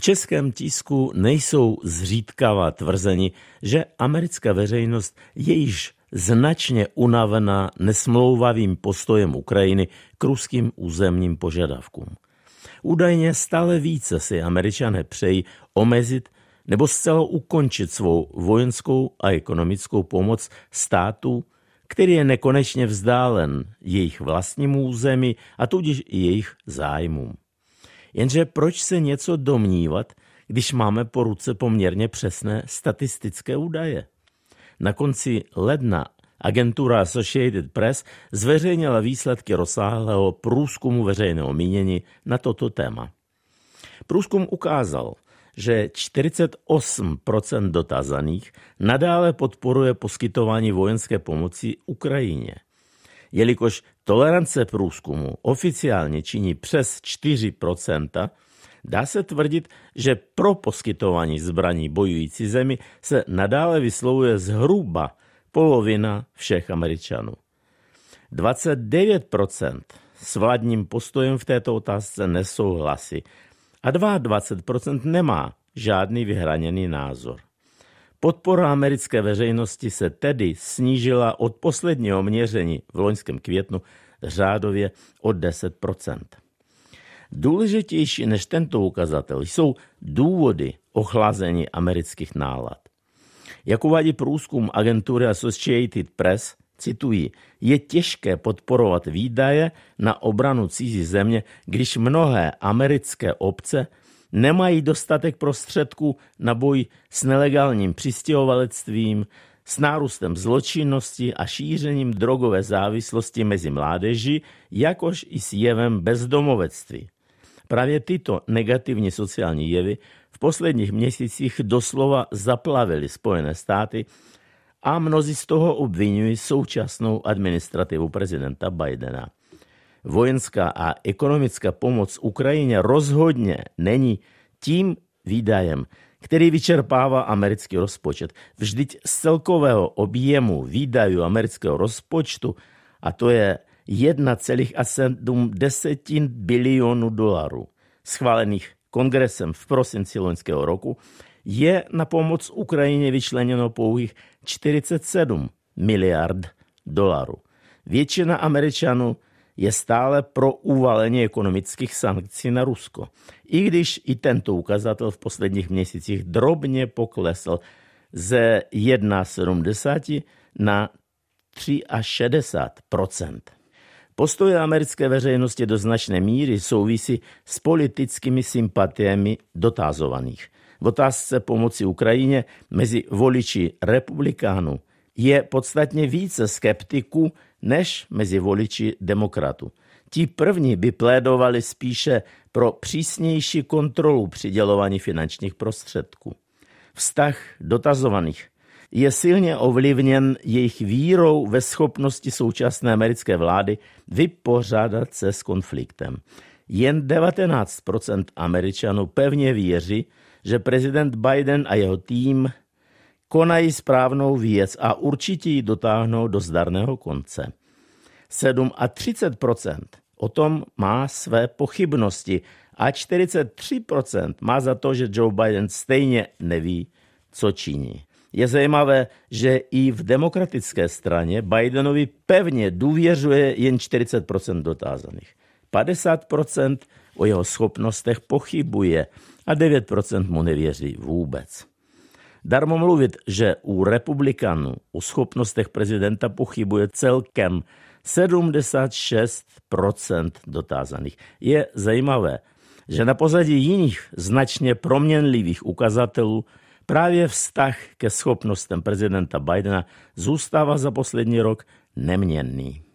V českém tisku nejsou zřídkavá tvrzení, že americká veřejnost je již značně unavená nesmlouvavým postojem Ukrajiny k ruským územním požadavkům. Údajně stále více si američané přejí omezit nebo zcela ukončit svou vojenskou a ekonomickou pomoc státu, který je nekonečně vzdálen jejich vlastnímu území a tudíž i jejich zájmům. Jenže proč se něco domnívat, když máme po ruce poměrně přesné statistické údaje? Na konci ledna agentura Associated Press zveřejnila výsledky rozsáhlého průzkumu veřejného mínění na toto téma. Průzkum ukázal, že 48% dotazaných nadále podporuje poskytování vojenské pomoci Ukrajině. Jelikož tolerance průzkumu oficiálně činí přes 4%, dá se tvrdit, že pro poskytování zbraní bojující zemi se nadále vyslovuje zhruba polovina všech Američanů. 29% s vládním postojem v této otázce nesouhlasí a 22% nemá žádný vyhraněný názor. Podpora americké veřejnosti se tedy snížila od posledního měření v loňském květnu řádově o 10% Důležitější než tento ukazatel jsou důvody ochlazení amerických nálad. Jak uvádí průzkum agentury Associated Press, cituji, je těžké podporovat výdaje na obranu cizí země, když mnohé americké obce nemají dostatek prostředků na boj s nelegálním přistěhovalectvím, s nárůstem zločinnosti a šířením drogové závislosti mezi mládeží, jakož i s jevem bezdomovectví. Právě tyto negativní sociální jevy v posledních měsících doslova zaplavily Spojené státy a mnozí z toho obvinují současnou administrativu prezidenta Bidena. Vojenská a ekonomická pomoc Ukrajině rozhodně není tím výdajem, který vyčerpává americký rozpočet. Vždyť z celkového objemu výdajů amerického rozpočtu, a to je 1,7 bilionu dolarů, schválených kongresem v prosinci loňského roku, je na pomoc Ukrajině vyčleněno pouhých 47 miliard dolarů. Většina Američanů je stále pro uvalení ekonomických sankcí na Rusko. I když i tento ukazatel v posledních měsících drobně poklesl ze 1,70 na 63% Postoje americké veřejnosti do značné míry souvisí s politickými sympatiemi dotazovaných. V otázce pomoci Ukrajině mezi voliči republikánů je podstatně více skeptiků než mezi voliči demokratů. Ti první by plédovali spíše pro přísnější kontrolu přidělování finančních prostředků. Vztah dotazovaných je silně ovlivněn jejich vírou ve schopnosti současné americké vlády vypořádat se s konfliktem. Jen 19% Američanů pevně věří, že prezident Biden a jeho tým konají správnou věc a určitě ji dotáhnou do zdarného konce. 37% o tom má své pochybnosti a 43% má za to, že Joe Biden stejně neví, co činí. Je zajímavé, že i v demokratické straně Bidenovi pevně důvěřuje jen 40% dotázaných. 50% o jeho schopnostech pochybuje a 9% mu nevěří vůbec. Darmo mluvit, že u republikanů o schopnostech prezidenta pochybuje celkem 76% dotázaných. Je zajímavé, že na pozadí jiných značně proměnlivých ukazatelů právě vztah ke schopnostem prezidenta Bidena zůstává za poslední rok neměnný.